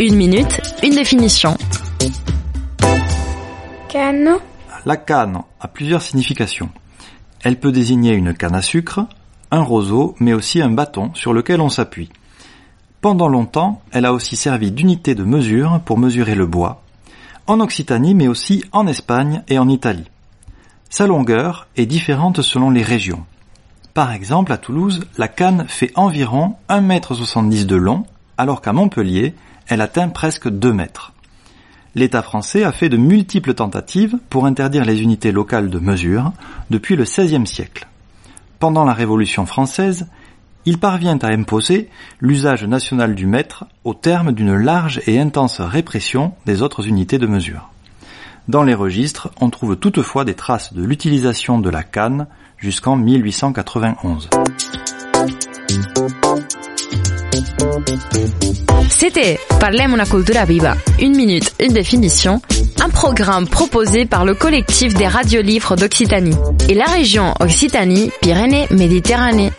Une minute, une définition. Cano. La canne a plusieurs significations. Elle peut désigner une canne à sucre, un roseau, mais aussi un bâton sur lequel on s'appuie. Pendant longtemps, elle a aussi servi d'unité de mesure pour mesurer le bois, en Occitanie mais aussi en Espagne et en Italie. Sa longueur est différente selon les régions. Par exemple, à Toulouse, la canne fait environ 1,70 m de long, alors qu'à Montpellier, elle atteint presque 2 mètres. L'État français a fait de multiples tentatives pour interdire les unités locales de mesure depuis le XVIe siècle. Pendant la Révolution française, il parvient à imposer l'usage national du mètre au terme d'une large et intense répression des autres unités de mesure. Dans les registres, on trouve toutefois des traces de l'utilisation de la canne jusqu'en 1891. C'était Parlem una cultura viva, une minute, une définition, un programme proposé par le collectif des radiolivres d'Occitanie. Et la région Occitanie-Pyrénées-Méditerranée.